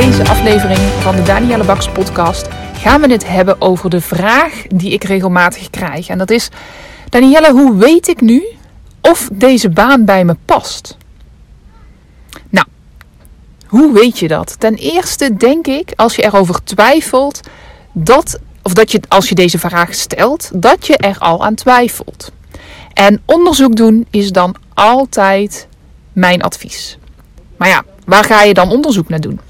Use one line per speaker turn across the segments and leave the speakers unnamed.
Deze aflevering van de Danielle Baks podcast gaan we het hebben over de vraag die ik regelmatig krijg. En dat is: Danielle, hoe weet ik nu of deze baan bij me past? Nou, hoe weet je dat? Ten eerste denk ik, als je erover twijfelt, dat, of dat je als je deze vraag stelt, dat je er al aan twijfelt. En onderzoek doen is dan altijd mijn advies. Maar ja, Waar ga je dan onderzoek naar doen?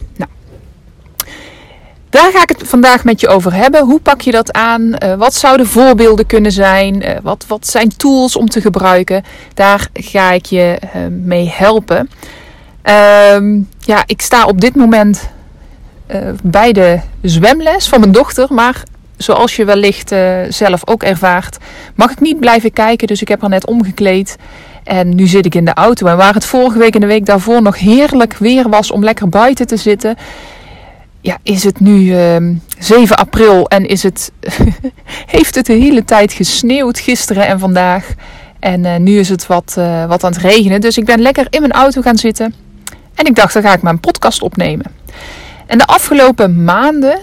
Daar ga ik het vandaag met je over hebben. Hoe pak je dat aan? Uh, wat zouden voorbeelden kunnen zijn? Uh, wat, wat zijn tools om te gebruiken? Daar ga ik je uh, mee helpen. Ehm, ja, ik sta op dit moment bij de zwemles van mijn dochter. Maar zoals je wellicht zelf ook ervaart, mag ik niet blijven kijken. Dus ik heb haar net omgekleed. En nu zit ik in de auto. En waar het vorige week en de week daarvoor nog heerlijk weer was om lekker buiten te zitten. Ja, is het nu uh, ehm, 7 april en is het, heeft het de hele tijd gesneeuwd gisteren en vandaag. En uh, nu is het wat, uh, wat aan het regenen. Dus ik ben lekker in mijn auto gaan zitten. En ik dacht, dan ga ik mijn podcast opnemen. En de afgelopen maanden,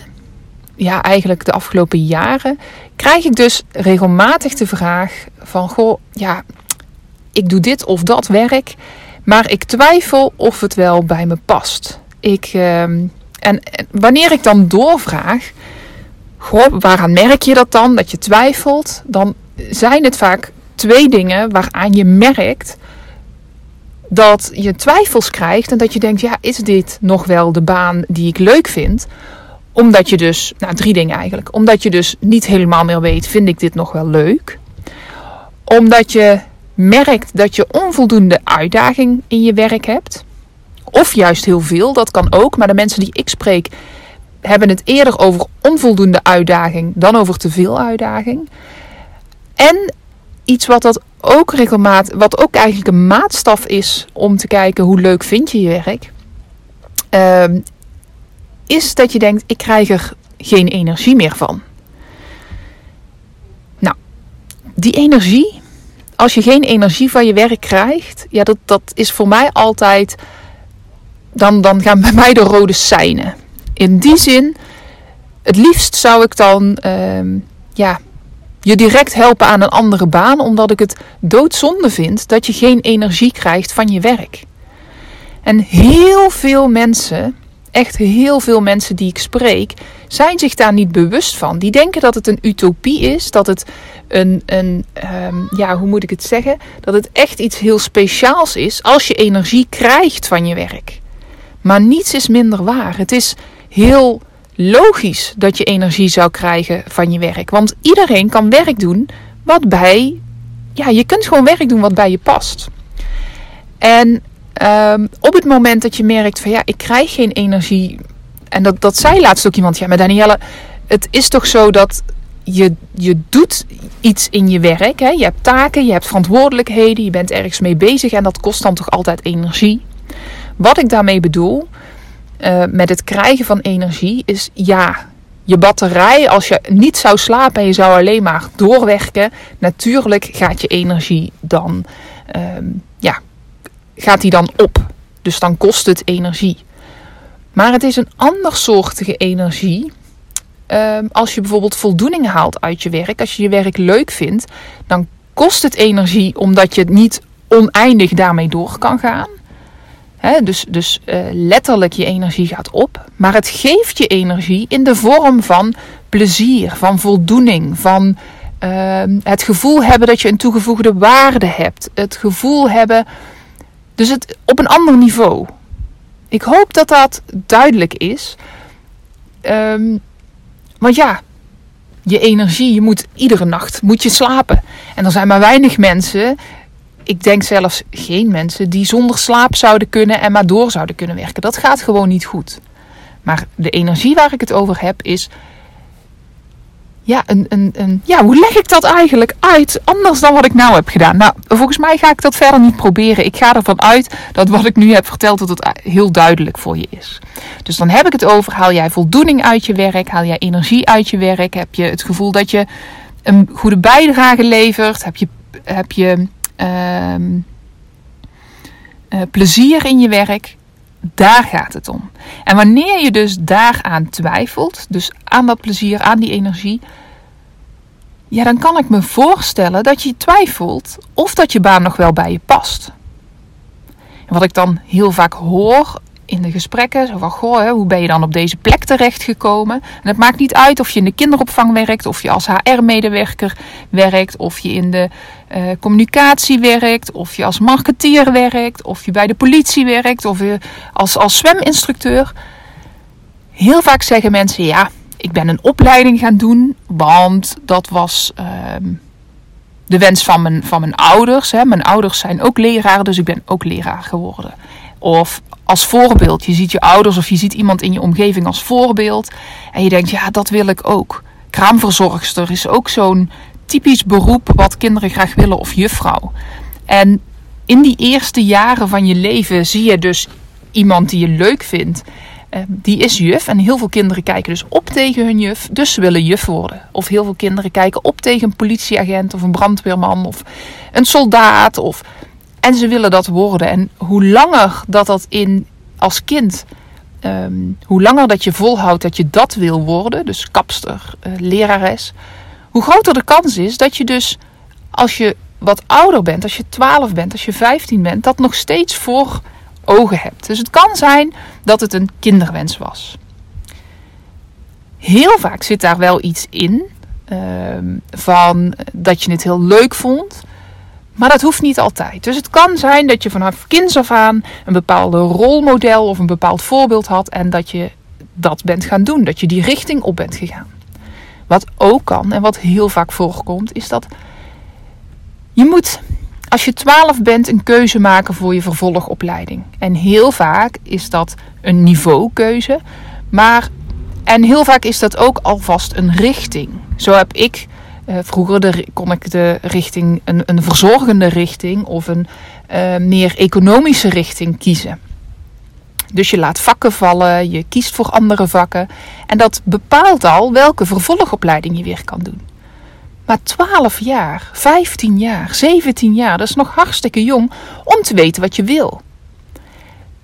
ja eigenlijk de afgelopen jaren, krijg ik dus regelmatig de vraag van... Goh, ja, ik doe dit of dat werk, maar ik twijfel of het wel bij me past. Ik, ehm, en, wanneer ik dan doorvraag, waaraan merk je dat dan, dat je twijfelt? Dan zijn het vaak twee dingen waaraan je merkt dat je twijfels krijgt en dat je denkt, ja, is dit nog wel de baan die ik leuk vind? Omdat je dus, nou drie dingen eigenlijk. Omdat je dus niet helemaal meer weet, vind ik dit nog wel leuk? Omdat je merkt dat je onvoldoende uitdaging in je werk hebt, of juist heel veel, dat kan ook, maar de mensen die ik spreek hebben het eerder over onvoldoende uitdaging dan over te veel uitdaging. En iets wat dat ook regelmatig, wat ook eigenlijk een maatstaf is om te kijken hoe leuk vind je je werk, uh, is dat je denkt: ik krijg er geen energie meer van. Nou, die energie als je geen energie van je werk krijgt, ja, dat, dat is voor mij altijd. Dan, dan gaan bij mij de rode seinen. In die zin, het liefst zou ik dan ehm, ja, je direct helpen aan een andere baan, omdat ik het doodzonde vind dat je geen energie krijgt van je werk. En heel veel mensen, echt heel veel mensen die ik spreek, zijn zich daar niet bewust van. Die denken dat het een utopie is, dat het een, een um, ja, hoe moet ik het zeggen? Dat het echt iets heel speciaals is als je energie krijgt van je werk. Maar niets is minder waar. Het is heel logisch dat je energie zou krijgen van je werk. Want iedereen kan werk doen wat bij. Ja, je kunt gewoon werk doen wat bij je past. En um, op het moment dat je merkt van ja, ik krijg geen energie. En dat, dat zei laatst ook iemand. Ja, maar Danielle, het is toch zo dat je, je doet iets in je werk. Hè? Je hebt taken, je hebt verantwoordelijkheden, je bent ergens mee bezig en dat kost dan toch altijd energie. Wat ik daarmee bedoel uh, met het krijgen van energie is ja, je batterij, als je niet zou slapen en je zou alleen maar doorwerken, natuurlijk gaat je energie dan, uh, ja, gaat die dan op. Dus dan kost het energie. Maar het is een ander soortige energie Ehm, als je bijvoorbeeld voldoening haalt uit je werk, als je je werk leuk vindt, dan kost het energie omdat je niet oneindig daarmee door kan gaan. Dus dus uh, letterlijk je energie gaat op. Maar het geeft je energie in de vorm van plezier, van voldoening, van uh, het gevoel hebben dat je een toegevoegde waarde hebt. Het gevoel hebben. Dus het op een ander niveau. Ik hoop dat dat duidelijk is. Um, want ja, je energie, je moet iedere nacht moet je slapen. En er zijn maar weinig mensen, ik denk zelfs geen mensen, die zonder slaap zouden kunnen en maar door zouden kunnen werken. Dat gaat gewoon niet goed. Maar de energie waar ik het over heb is ja, een, een, een, ja, hoe leg ik dat eigenlijk uit anders dan wat ik nou heb gedaan? Nou, volgens mij ga ik dat verder niet proberen. Ik ga ervan uit dat wat ik nu heb verteld, dat het heel duidelijk voor je is. Dus dan heb ik het over, haal jij voldoening uit je werk? Haal jij energie uit je werk? Heb je het gevoel dat je een goede bijdrage levert? Heb je, heb je uh, plezier in je werk? Daar gaat het om. En wanneer je dus daaraan twijfelt, dus aan dat plezier, aan die energie, ja, dan kan ik me voorstellen dat je twijfelt of dat je baan nog wel bij je past. Wat ik dan heel vaak hoor in de gesprekken, zo van goh, hoe ben je dan op deze plek terechtgekomen? En het maakt niet uit of je in de kinderopvang werkt, of je als HR-medewerker werkt, of je in de uh, communicatie werkt, of je als marketeer werkt, of je bij de politie werkt, of je als, als zweminstructeur. Heel vaak zeggen mensen ja, ik ben een opleiding gaan doen, want dat was uh, de wens van mijn, van mijn ouders. Hè. Mijn ouders zijn ook leraar, dus ik ben ook leraar geworden. Of als voorbeeld, je ziet je ouders of je ziet iemand in je omgeving als voorbeeld. En je denkt, ja, dat wil ik ook. Kraamverzorgster is ook zo'n typisch beroep wat kinderen graag willen of juffrouw. En in die eerste jaren van je leven zie je dus iemand die je leuk vindt. Ehm, die is juf. En heel veel kinderen kijken dus op tegen hun juf. Dus ze willen juf worden. Of heel veel kinderen kijken op tegen een politieagent of een brandweerman of een soldaat. Of... En ze willen dat worden. En hoe langer dat dat in als kind, ehm, hoe langer dat je volhoudt dat je dat wil worden, dus kapster, uh, lerares, hoe groter de kans is dat je dus als je wat ouder bent, als je 12 bent, als je 15 bent, dat nog steeds voor ogen hebt. Dus het kan zijn dat het een kinderwens was. Heel vaak zit daar wel iets in ehm, van dat je het heel leuk vond. Maar dat hoeft niet altijd. Dus het kan zijn dat je vanaf kinds af aan een bepaalde rolmodel of een bepaald voorbeeld had en dat je dat bent gaan doen. Dat je die richting op bent gegaan. Wat ook kan en wat heel vaak voorkomt, is dat je moet als je 12 bent een keuze maken voor je vervolgopleiding. En heel vaak is dat een niveaukeuze. Maar, en heel vaak is dat ook alvast een richting. Zo heb ik uh, vroeger kon ik de richting, een, een verzorgende richting of een uh, meer economische richting kiezen. Dus je laat vakken vallen, je kiest voor andere vakken. En dat bepaalt al welke vervolgopleiding je weer kan doen. Maar 12 jaar, 15 jaar, 17 jaar, dat is nog hartstikke jong om te weten wat je wil.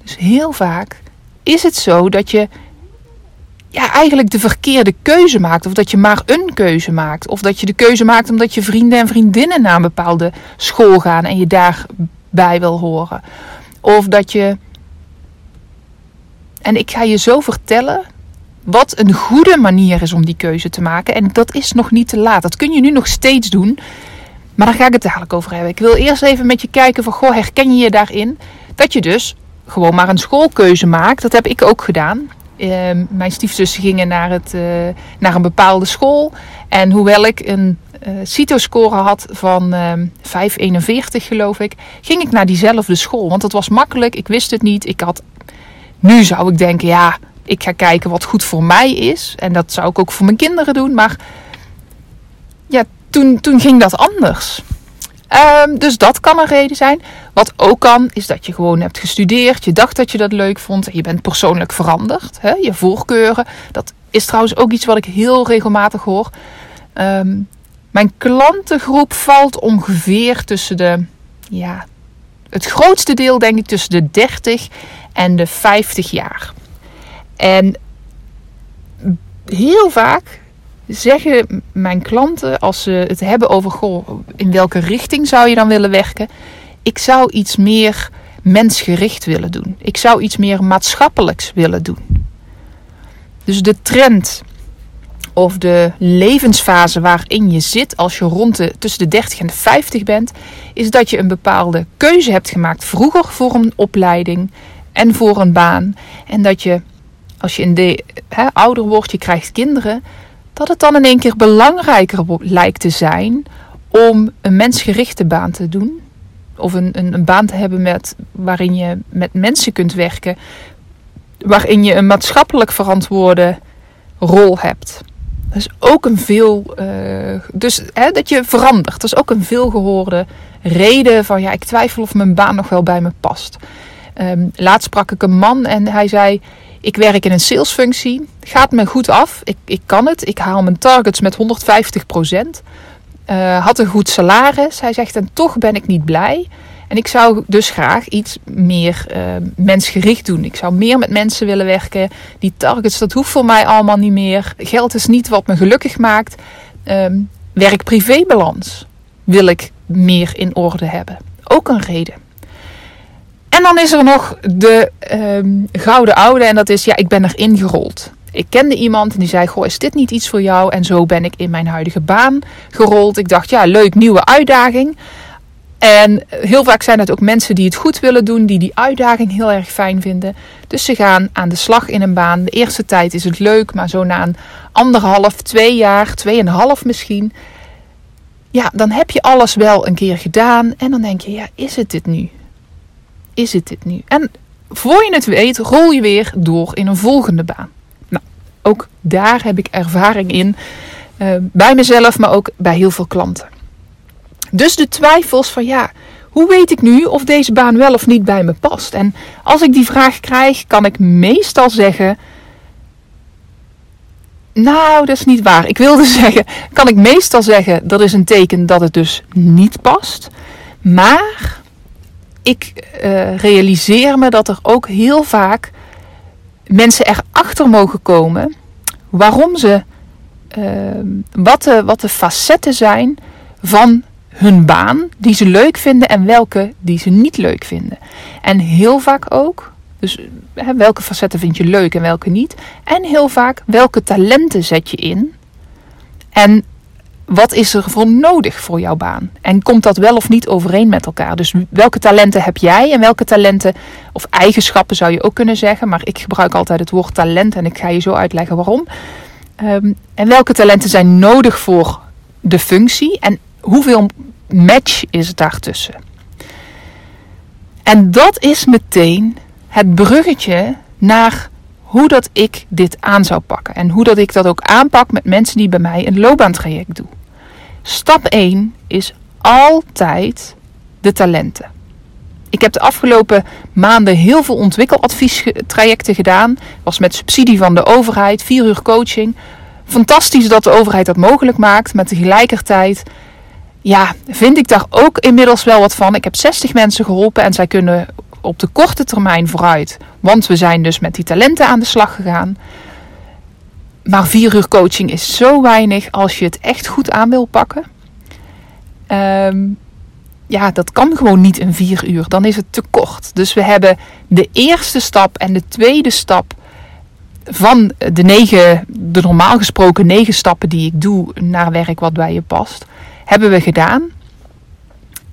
Dus heel vaak is het zo dat je ja, eigenlijk de verkeerde keuze maakt. Of dat je maar een keuze maakt. Of dat je de keuze maakt omdat je vrienden en vriendinnen naar een bepaalde school gaan en je daarbij wil horen. Of dat je. En ik ga je zo vertellen wat een goede manier is om die keuze te maken. En dat is nog niet te laat. Dat kun je nu nog steeds doen. Maar daar ga ik het dadelijk over hebben. Ik wil eerst even met je kijken van, goh, herken je je daarin? Dat je dus gewoon maar een schoolkeuze maakt. Dat heb ik ook gedaan. Ehm, mijn stiefzussen gingen naar, het, uh, naar een bepaalde school. En hoewel ik een uh, CITO-score had van uh, ehm, 5,41 geloof ik, ging ik naar diezelfde school. Want het was makkelijk, ik wist het niet. Ik had, nu zou ik denken, ja, ik ga kijken wat goed voor mij is. En dat zou ik ook voor mijn kinderen doen. Maar ja, toen, toen ging dat anders. Um, dus dat kan een reden zijn. Wat ook kan, is dat je gewoon hebt gestudeerd. Je dacht dat je dat leuk vond. En je bent persoonlijk veranderd. Hè? Je voorkeuren. Dat is trouwens ook iets wat ik heel regelmatig hoor. Um, mijn klantengroep valt ongeveer tussen de. Ja, het grootste deel denk ik tussen de 30 en de 50 jaar. En heel vaak zeggen mijn klanten, als ze het hebben over in welke richting zou je dan willen werken? Ik zou iets meer mensgericht willen doen. Ik zou iets meer maatschappelijks willen doen. Dus de trend of de levensfase waarin je zit als je rond de, tussen de 30 en de 50 bent, is dat je een bepaalde keuze hebt gemaakt vroeger voor een opleiding en voor een baan. En dat je als je in de, ouder wordt, je krijgt kinderen, dat het dan in één keer belangrijker lijkt te zijn om een mensgerichte baan te doen. Of een, een, een baan te hebben met, waarin je met mensen kunt werken. waarin je een maatschappelijk verantwoorde rol hebt. Dat is ook een veel. Uh, dus hè, dat je verandert. Dat is ook een veelgehoorde reden van ja, ik twijfel of mijn baan nog wel bij me past. Um, laatst sprak ik een man en hij zei: Ik werk in een salesfunctie. Gaat me goed af. Ik, ik kan het. Ik haal mijn targets met 150 procent. Uh, had een goed salaris. Hij zegt: En toch ben ik niet blij. En ik zou dus graag iets meer uh, mensgericht doen. Ik zou meer met mensen willen werken. Die targets, dat hoeft voor mij allemaal niet meer. Geld is niet wat me gelukkig maakt. Um, Werk-privé-balans wil ik meer in orde hebben. Ook een reden. En dan is er nog de um, gouden oude. En dat is, ja, ik ben erin gerold. Ik kende iemand en die zei: Goh, is dit niet iets voor jou? En zo ben ik in mijn huidige baan gerold. Ik dacht, ja, leuk, nieuwe uitdaging. En heel vaak zijn het ook mensen die het goed willen doen, die die uitdaging heel erg fijn vinden. Dus ze gaan aan de slag in een baan. De eerste tijd is het leuk, maar zo na een anderhalf, twee jaar, tweeënhalf misschien. Ja, dan heb je alles wel een keer gedaan. En dan denk je, ja, is het dit nu? Is het dit nu? En voor je het weet, rol je weer door in een volgende baan. Nou, ook daar heb ik ervaring in. Uh, bij mezelf, maar ook bij heel veel klanten. Dus de twijfels van ja, hoe weet ik nu of deze baan wel of niet bij me past? En als ik die vraag krijg, kan ik meestal zeggen. Nou, dat is niet waar. Ik wilde zeggen, kan ik meestal zeggen dat is een teken dat het dus niet past. Maar ik uh, realiseer me dat er ook heel vaak mensen erachter mogen komen waarom ze, uh, wat, de, wat de facetten zijn van hun baan die ze leuk vinden en welke die ze niet leuk vinden. En heel vaak ook, dus welke facetten vind je leuk en welke niet. En heel vaak welke talenten zet je in. En wat is er voor nodig voor jouw baan? En komt dat wel of niet overeen met elkaar? Dus welke talenten heb jij en welke talenten, of eigenschappen zou je ook kunnen zeggen, maar ik gebruik altijd het woord talent en ik ga je zo uitleggen waarom. Um, en welke talenten zijn nodig voor de functie? En hoeveel match is daartussen? En dat is meteen het bruggetje naar hoe dat ik dit aan zou pakken. En hoe dat ik dat ook aanpak met mensen die bij mij een loopbaantraject doen. Stap 1 is altijd de talenten. Ik heb de afgelopen maanden heel veel ontwikkeladviestrajecten gedaan. Was met subsidie van de overheid, 4 uur coaching. Fantastisch dat de overheid dat mogelijk maakt. Maar tegelijkertijd ja, vind ik daar ook inmiddels wel wat van. Ik heb 60 mensen geholpen en zij kunnen op de korte termijn vooruit. Want we zijn dus met die talenten aan de slag gegaan. Maar vier uur coaching is zo weinig als je het echt goed aan wil pakken. Um, ja, dat kan gewoon niet in vier uur. Dan is het te kort. Dus we hebben de eerste stap en de tweede stap van de negen, de normaal gesproken negen stappen die ik doe naar werk wat bij je past hebben we gedaan.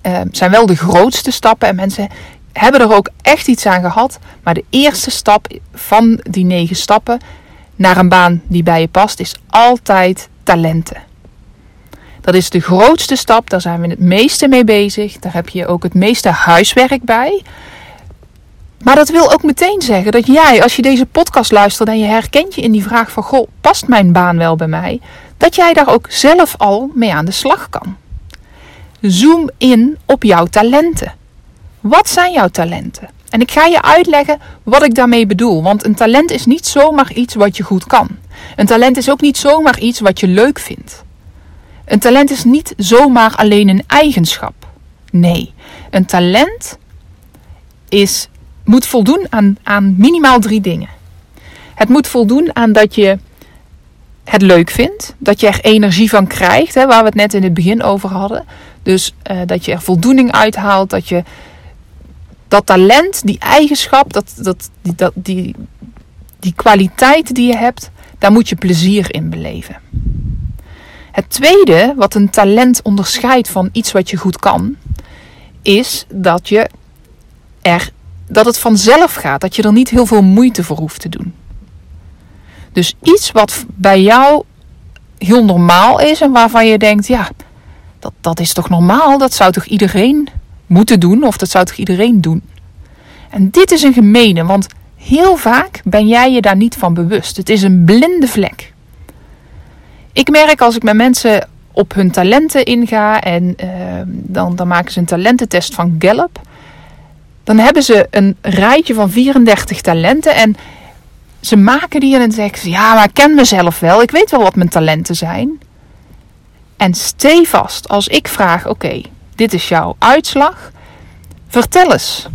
Uh, zijn wel de grootste stappen en mensen hebben er ook echt iets aan gehad. Maar de eerste stap van die negen stappen naar een baan die bij je past is altijd talenten. Dat is de grootste stap, daar zijn we het meeste mee bezig. Daar heb je ook het meeste huiswerk bij. Maar dat wil ook meteen zeggen dat jij, als je deze podcast luistert en je herkent je in die vraag van: Goh, past mijn baan wel bij mij? dat jij daar ook zelf al mee aan de slag kan. Zoom in op jouw talenten. Wat zijn jouw talenten? En ik ga je uitleggen wat ik daarmee bedoel. Want een talent is niet zomaar iets wat je goed kan. Een talent is ook niet zomaar iets wat je leuk vindt. Een talent is niet zomaar alleen een eigenschap. Nee, een talent is, moet voldoen aan, aan minimaal drie dingen. Het moet voldoen aan dat je het leuk vindt. Dat je er energie van krijgt, hè, waar we het net in het begin over hadden. Dus uh, dat je er voldoening uithaalt. Dat je dat talent, die eigenschap, dat, dat, die, dat, die, die kwaliteit die je hebt, daar moet je plezier in beleven. Het tweede, wat een talent onderscheidt van iets wat je goed kan, is dat je er dat het vanzelf gaat, dat je er niet heel veel moeite voor hoeft te doen. Dus iets wat bij jou heel normaal is en waarvan je denkt, ja, dat, dat is toch normaal? Dat zou toch iedereen moeten doen? Of dat zou toch iedereen doen? En dit is een gemene, want heel vaak ben jij je daar niet van bewust. Het is een blinde vlek. Ik merk als ik met mensen op hun talenten inga en uh, dan, dan maken ze een talententest van Gallup. Dan hebben ze een rijtje van 34 talenten en ze maken die en dan zeggen ze: Ja, maar ik ken mezelf wel. Ik weet wel wat mijn talenten zijn. En stevast, als ik vraag: Oké, dit is jouw uitslag. Vertel eens.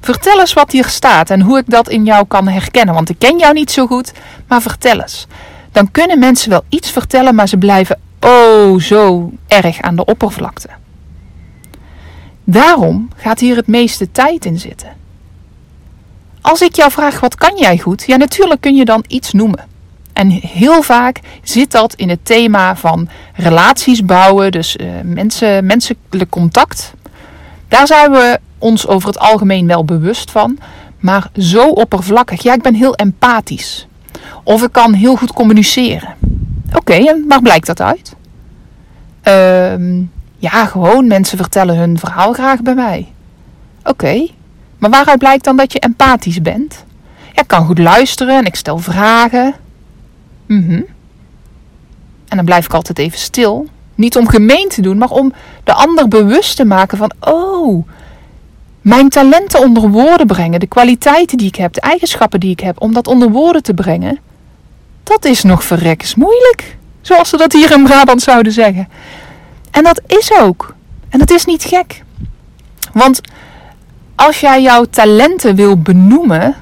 Vertel eens wat hier staat en hoe ik dat in jou kan herkennen. Want ik ken jou niet zo goed, maar vertel eens. Dan kunnen mensen wel iets vertellen, maar ze blijven oh zo erg aan de oppervlakte. Daarom gaat hier het meeste tijd in zitten. Als ik jou vraag wat kan jij goed, ja natuurlijk kun je dan iets noemen. En heel vaak zit dat in het thema van relaties bouwen, dus uh, mensen, menselijk contact. Daar zijn we ons over het algemeen wel bewust van, maar zo oppervlakkig. Ja, ik ben heel empathisch. Of ik kan heel goed communiceren. Oké, en waar blijkt dat uit? Uh, ja, gewoon mensen vertellen hun verhaal graag bij mij. Oké, maar waaruit blijkt dan dat je empathisch bent? Ik kan goed luisteren en ik stel vragen. Mhm. En dan blijf ik altijd even stil. Niet om gemeen te doen, maar om de ander bewust te maken van: oh, mijn talenten onder woorden brengen, de kwaliteiten die ik heb, de eigenschappen die ik heb, om dat onder woorden te brengen, dat is nog verrekkers moeilijk. Zoals ze dat hier in Brabant zouden zeggen. En dat is ook. En dat is niet gek. Want als jij jouw talenten wil benoemen,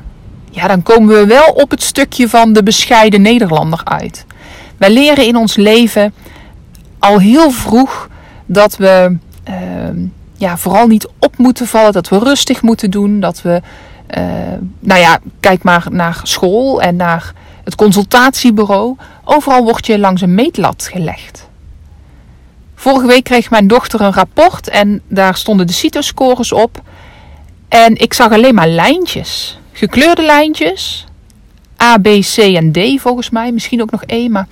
ja, dan komen we wel op het stukje van de bescheiden Nederlander uit. Wij leren in ons leven al heel vroeg dat we uh, ja, vooral niet op moeten vallen, dat we rustig moeten doen, dat we, uh, nou ja, kijk maar naar school en naar het consultatiebureau. Overal wordt je langs een meetlat gelegd. Vorige week kreeg mijn dochter een rapport en daar stonden de CITO-scores op. En ik zag alleen maar lijntjes. Gekleurde lijntjes. A, B, C en D volgens mij. Misschien ook nog E. Maar...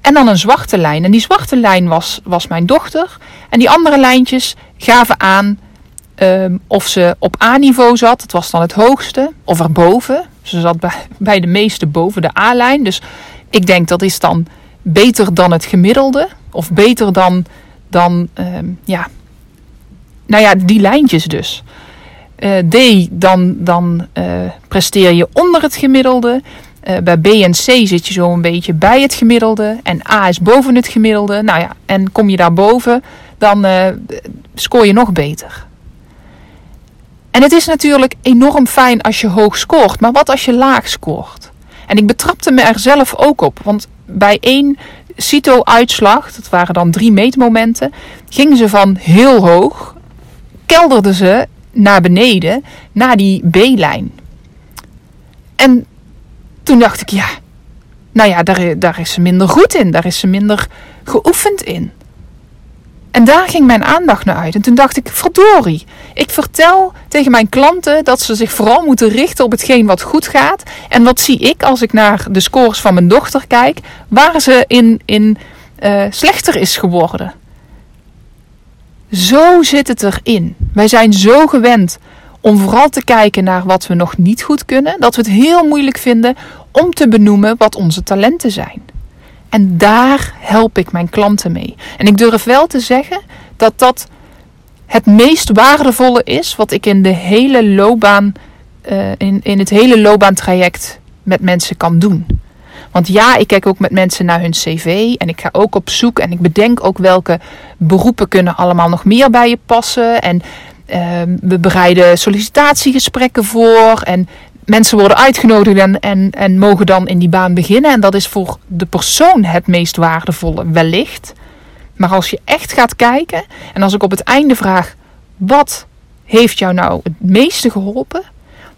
En dan een zwarte lijn. En die zwarte lijn was, was mijn dochter. En die andere lijntjes gaven aan um, of ze op A-niveau zat. Dat was dan het hoogste. Of erboven. Ze zat bij, bij de meeste boven de A-lijn. Dus ik denk dat is dan beter dan het gemiddelde. Of beter dan, dan um, ja, nou ja, die lijntjes dus. Uh, D, dan, dan uh, presteer je onder het gemiddelde. Uh, bij B en C zit je zo een beetje bij het gemiddelde. En A is boven het gemiddelde. Nou ja, en kom je daarboven, dan scoor je nog beter. En het is natuurlijk enorm fijn als je hoog scoort. Maar wat als je laag scoort? En ik betrapte me er zelf ook op. Want bij één CITO-uitslag, dat waren dan drie meetmomenten, gingen ze van heel hoog, kelderden ze naar beneden, naar die B-lijn. En toen dacht ik, ja, nou ja, daar, daar is ze minder goed in, daar is ze minder geoefend in. En daar ging mijn aandacht naar uit. En toen dacht ik, verdorie, ik vertel tegen mijn klanten dat ze zich vooral moeten richten op hetgeen wat goed gaat. En wat zie ik als ik naar de scores van mijn dochter kijk, waar ze in, in uh, slechter is geworden. Zo zit het erin. Wij zijn zo gewend om vooral te kijken naar wat we nog niet goed kunnen, dat we het heel moeilijk vinden om te benoemen wat onze talenten zijn. En daar help ik mijn klanten mee. En ik durf wel te zeggen dat dat het meest waardevolle is wat ik in de hele loopbaan, uh, in, in het hele loopbaantraject met mensen kan doen. Want ja, ik kijk ook met mensen naar hun cv en ik ga ook op zoek en ik bedenk ook welke beroepen kunnen allemaal nog meer bij je passen. En uh, we bereiden sollicitatiegesprekken voor en mensen worden uitgenodigd en, en, en mogen dan in die baan beginnen. En dat is voor de persoon het meest waardevolle, wellicht. Maar als je echt gaat kijken en als ik op het einde vraag: wat heeft jou nou het meeste geholpen?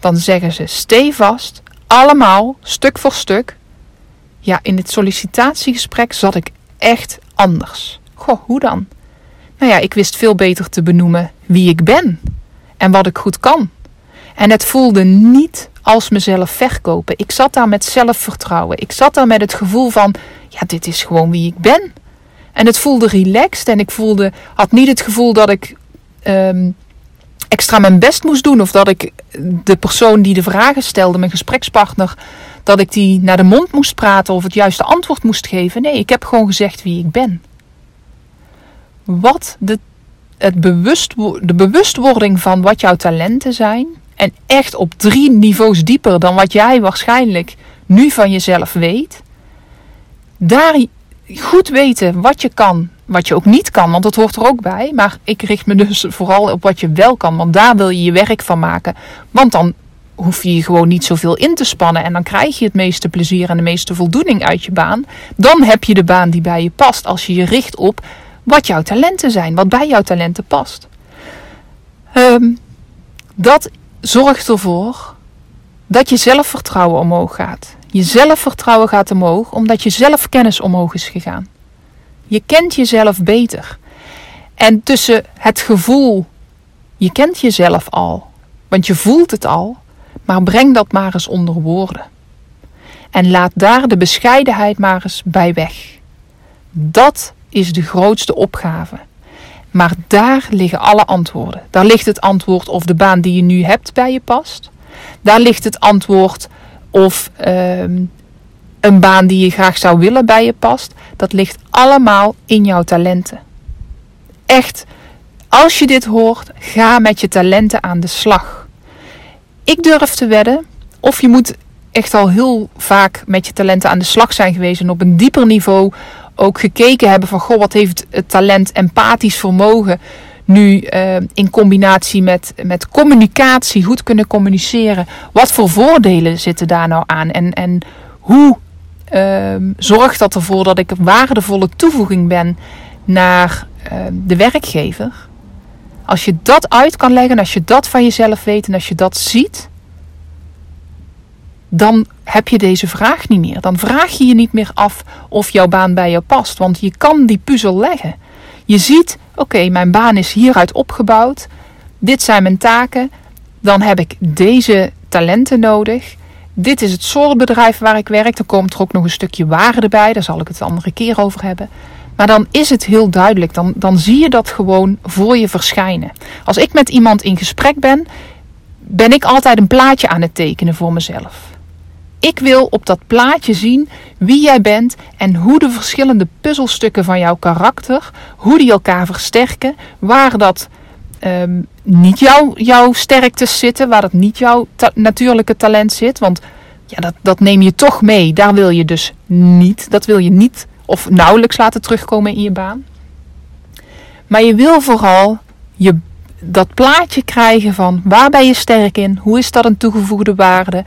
Dan zeggen ze stevast, allemaal, stuk voor stuk. Ja, in het sollicitatiegesprek zat ik echt anders. Goh, hoe dan? Nou ja, ik wist veel beter te benoemen wie ik ben en wat ik goed kan. En het voelde niet als mezelf verkopen. Ik zat daar met zelfvertrouwen. Ik zat daar met het gevoel van: ja, dit is gewoon wie ik ben. En het voelde relaxed en ik voelde, had niet het gevoel dat ik um, extra mijn best moest doen. Of dat ik de persoon die de vragen stelde, mijn gesprekspartner, dat ik die naar de mond moest praten of het juiste antwoord moest geven. Nee, ik heb gewoon gezegd wie ik ben. Wat de, het bewust, de bewustwording van wat jouw talenten zijn. En echt op drie niveaus dieper dan wat jij waarschijnlijk nu van jezelf weet. Daar goed weten wat je kan, wat je ook niet kan, want dat hoort er ook bij. Maar ik richt me dus vooral op wat je wel kan, want daar wil je je werk van maken. Want dan hoef je je gewoon niet zoveel in te spannen en dan krijg je het meeste plezier en de meeste voldoening uit je baan. Dan heb je de baan die bij je past als je je richt op wat jouw talenten zijn, wat bij jouw talenten past. Um, dat zorgt ervoor dat je zelfvertrouwen omhoog gaat. Je zelfvertrouwen gaat omhoog omdat je zelfkennis omhoog is gegaan. Je kent jezelf beter. En tussen het gevoel, je kent jezelf al, want je voelt het al, maar breng dat maar eens onder woorden. En laat daar de bescheidenheid maar eens bij weg. Dat is de grootste opgave. Maar daar liggen alle antwoorden. Daar ligt het antwoord of de baan die je nu hebt bij je past. Daar ligt het antwoord of ehm, een baan die je graag zou willen bij je past. Dat ligt allemaal in jouw talenten. Echt, als je dit hoort, ga met je talenten aan de slag. Ik durf te wedden, of je moet echt al heel vaak met je talenten aan de slag zijn geweest en op een dieper niveau ook gekeken hebben van goh, wat heeft het talent empathisch vermogen nu uh, in combinatie met, met communicatie, goed kunnen communiceren. Wat voor voordelen zitten daar nou aan? En, en hoe uh, zorgt dat ervoor dat ik een waardevolle toevoeging ben naar uh, de werkgever? Als je dat uit kan leggen, als je dat van jezelf weet en als je dat ziet, dan heb je deze vraag niet meer. Dan vraag je je niet meer af of jouw baan bij jou past, want je kan die puzzel leggen. Je ziet, oké, mijn baan is hieruit opgebouwd. Dit zijn mijn taken. Dan heb ik deze talenten nodig. Dit is het soort bedrijf waar ik werk. Dan komt er ook nog een stukje waarde bij. Daar zal ik het de andere keer over hebben. Maar dan is het heel duidelijk. Dan, dan zie je dat gewoon voor je verschijnen. Als ik met iemand in gesprek ben, ben ik altijd een plaatje aan het tekenen voor mezelf. Ik wil op dat plaatje zien wie jij bent en hoe de verschillende puzzelstukken van jouw karakter, hoe die elkaar versterken, waar dat um, niet jouw, jouw sterktes zitten, waar dat niet jouw natuurlijke talent zit. Want ja, dat, dat neem je toch mee. Daar wil je dus niet, dat wil je niet of nauwelijks laten terugkomen in je baan. Maar je wil vooral je, dat plaatje krijgen van waar ben je sterk in, hoe is dat een toegevoegde waarde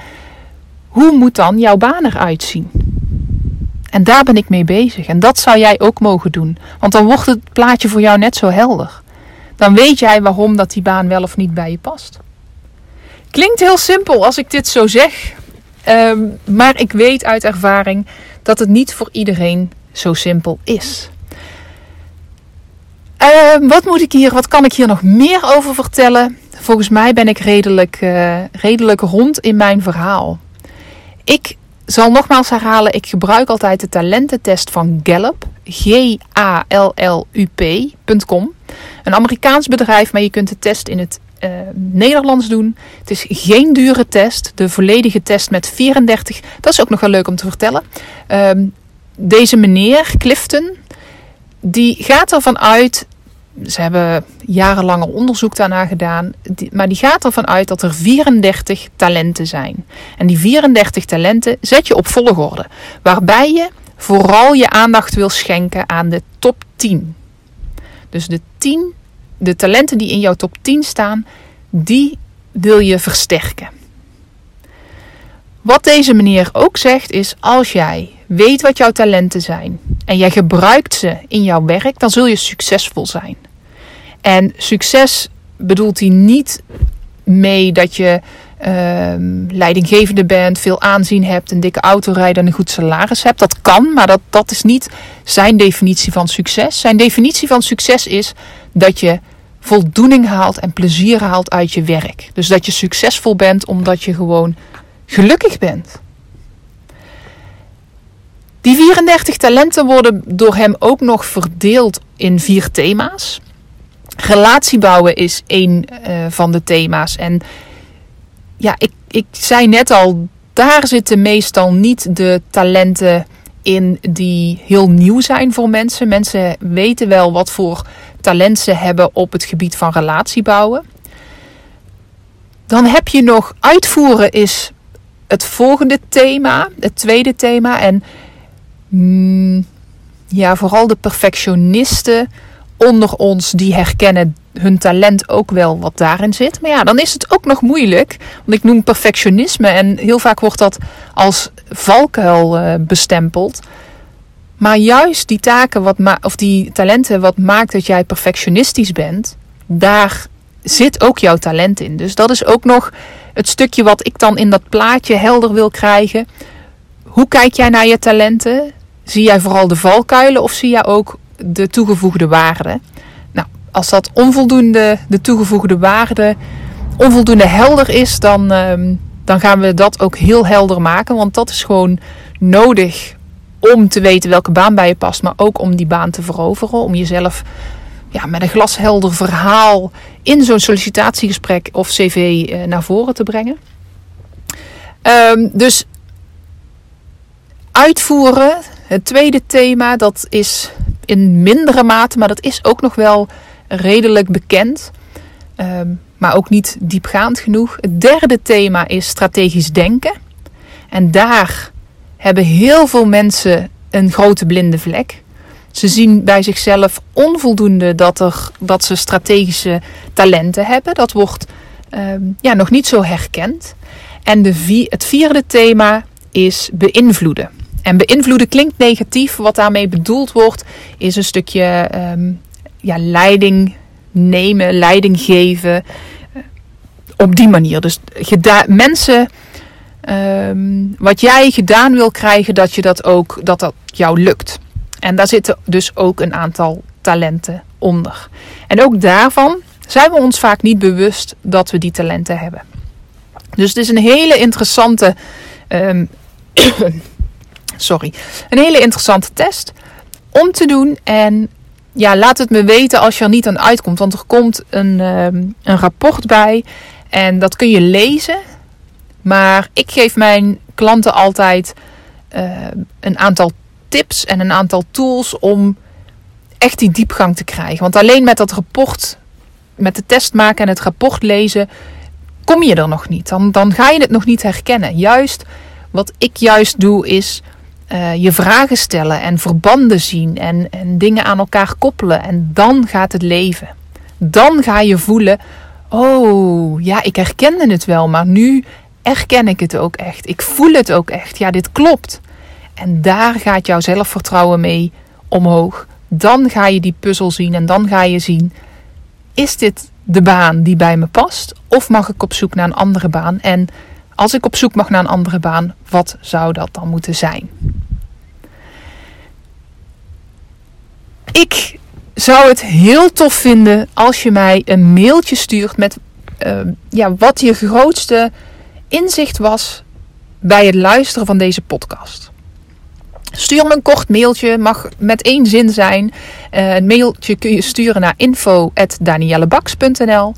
hoe moet dan jouw baan eruit zien? En daar ben ik mee bezig. En dat zou jij ook mogen doen. Want dan wordt het plaatje voor jou net zo helder. Dan weet jij waarom dat die baan wel of niet bij je past. Klinkt heel simpel als ik dit zo zeg. Ehm, maar ik weet uit ervaring dat het niet voor iedereen zo simpel is. Ehm, wat moet ik hier, wat kan ik hier nog meer over vertellen? Volgens mij ben ik redelijk, uh, redelijk rond in mijn verhaal. Ik zal nogmaals herhalen, ik gebruik altijd de talententest van Gallup. G-A-L-L-U-P.com. Een Amerikaans bedrijf, maar je kunt de test in het uh, Nederlands doen. Het is geen dure test. De volledige test met 34. Dat is ook nog wel leuk om te vertellen. Uh, deze meneer Clifton, die gaat ervan uit ze hebben jarenlang onderzoek daarna gedaan. maar die gaat ervan uit dat er 34 talenten zijn. En die 34 talenten zet je op volgorde. Waarbij je vooral je aandacht wil schenken aan de top 10. Dus de 10, de talenten die in jouw top 10 staan, die wil je versterken. Wat deze meneer ook zegt is: als jij weet wat jouw talenten zijn en jij gebruikt ze in jouw werk, dan zul je succesvol zijn. En succes bedoelt hij niet mee dat je uh, leidinggevende bent, veel aanzien hebt, een dikke auto rijdt en een goed salaris hebt. Dat kan, maar dat, dat is niet zijn definitie van succes. Zijn definitie van succes is dat je voldoening haalt en plezier haalt uit je werk. Dus dat je succesvol bent omdat je gewoon gelukkig bent. Die 34 talenten worden door hem ook nog verdeeld in vier thema's. Relatie bouwen is een uh, van de thema's. En ja, ik, ik zei net al, daar zitten meestal niet de talenten in die heel nieuw zijn voor mensen. Mensen weten wel wat voor talent ze hebben op het gebied van relatie bouwen. Dan heb je nog uitvoeren is het volgende thema, het tweede thema. En mm, ja, vooral de perfectionisten onder ons die herkennen hun talent ook wel wat daarin zit. Maar ja, dan is het ook nog moeilijk. Want ik noem perfectionisme en heel vaak wordt dat als valkuil uh, bestempeld. Maar juist die taken wat of die talenten wat maakt dat jij perfectionistisch bent, daar zit ook jouw talent in. Dus dat is ook nog het stukje wat ik dan in dat plaatje helder wil krijgen. Hoe kijk jij naar je talenten? Zie jij vooral de valkuilen of zie jij ook de toegevoegde waarde? Nou, als dat onvoldoende, de toegevoegde waarde, onvoldoende helder is, dan, ehm, dan gaan we dat ook heel helder maken. Want dat is gewoon nodig om te weten welke baan bij je past, maar ook om die baan te veroveren. Om jezelf ja, met een glashelder verhaal in zo'n sollicitatiegesprek of cv eh, naar voren te brengen. Ehm, dus uitvoeren, het tweede thema, dat is in mindere mate, maar dat is ook nog wel redelijk bekend. Ehm, maar ook niet diepgaand genoeg. Het derde thema is strategisch denken. En daar hebben heel veel mensen een grote blinde vlek. Ze zien bij zichzelf onvoldoende dat, er, dat ze strategische talenten hebben. Dat wordt ehm, ja, nog niet zo herkend. En de vier, het vierde thema is beïnvloeden. En beïnvloeden klinkt negatief. Wat daarmee bedoeld wordt, is een stukje um, ja, leiding nemen, leiding geven. Eh, op die manier. Dus mensen um, wat jij gedaan wil krijgen, dat je dat ook dat dat jou lukt. En daar zitten dus ook een aantal talenten onder. En ook daarvan zijn we ons vaak niet bewust dat we die talenten hebben. Dus het is een hele interessante. Um, sorry. Een hele interessante test om te doen. En ja, laat het me weten als je er niet aan uitkomt. Want er komt een, um, een rapport bij. En dat kun je lezen. Maar ik geef mijn klanten altijd uh, een aantal tips en een aantal tools om echt die diepgang te krijgen. Want alleen met dat rapport, met de test maken en het rapport lezen, kom je er nog niet. Dan, dan ga je het nog niet herkennen. Juist wat ik juist doe is uh, je vragen stellen en verbanden zien en, en dingen aan elkaar koppelen. En dan gaat het leven. Dan ga je voelen, oh ja, ik herkende het wel, maar nu erken ik het ook echt. Ik voel het ook echt. Ja, dit klopt. En daar gaat jouw zelfvertrouwen mee omhoog. Dan ga je die puzzel zien en dan ga je zien: is dit de baan die bij me past? Of mag ik op zoek naar een andere baan? En als ik op zoek mag naar een andere baan, wat zou dat dan moeten zijn? Ik zou het heel tof vinden als je mij een mailtje stuurt met uh, ja, wat je grootste inzicht was bij het luisteren van deze podcast. Stuur me een kort mailtje, mag met één zin zijn. Uh, een mailtje kun je sturen naar info.daniellebaks.nl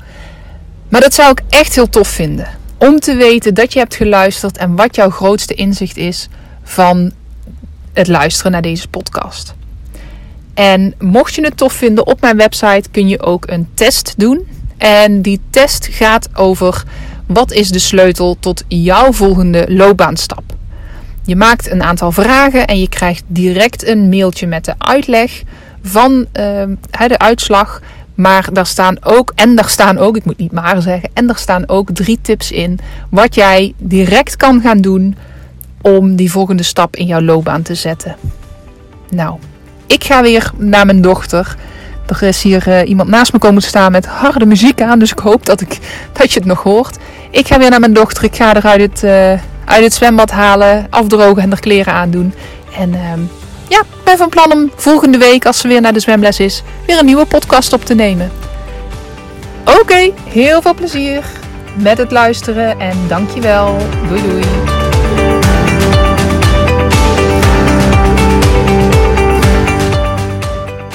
Maar dat zou ik echt heel tof vinden. Om te weten dat je hebt geluisterd en wat jouw grootste inzicht is van het luisteren naar deze podcast. En mocht je het tof vinden, op mijn website kun je ook een test doen. En die test gaat over wat is de sleutel tot jouw volgende loopbaanstap. Je maakt een aantal vragen en je krijgt direct een mailtje met de uitleg van uh, de uitslag. Maar daar staan ook, en daar staan ook, ik moet niet maar zeggen, en daar staan ook drie tips in wat jij direct kan gaan doen om die volgende stap in jouw loopbaan te zetten. Nou, ik ga weer naar mijn dochter. Er is hier uh, iemand naast me komen staan met harde muziek aan. Dus ik hoop dat, ik, dat je het nog hoort. Ik ga weer naar mijn dochter. Ik ga er uit het, uh, uit het zwembad halen, afdrogen en er kleren aandoen. En uh, ja, ben van plan om volgende week, als ze weer naar de zwemles is, weer een nieuwe podcast op te nemen. Oké, heel veel plezier met het luisteren en dankjewel. Doei doei.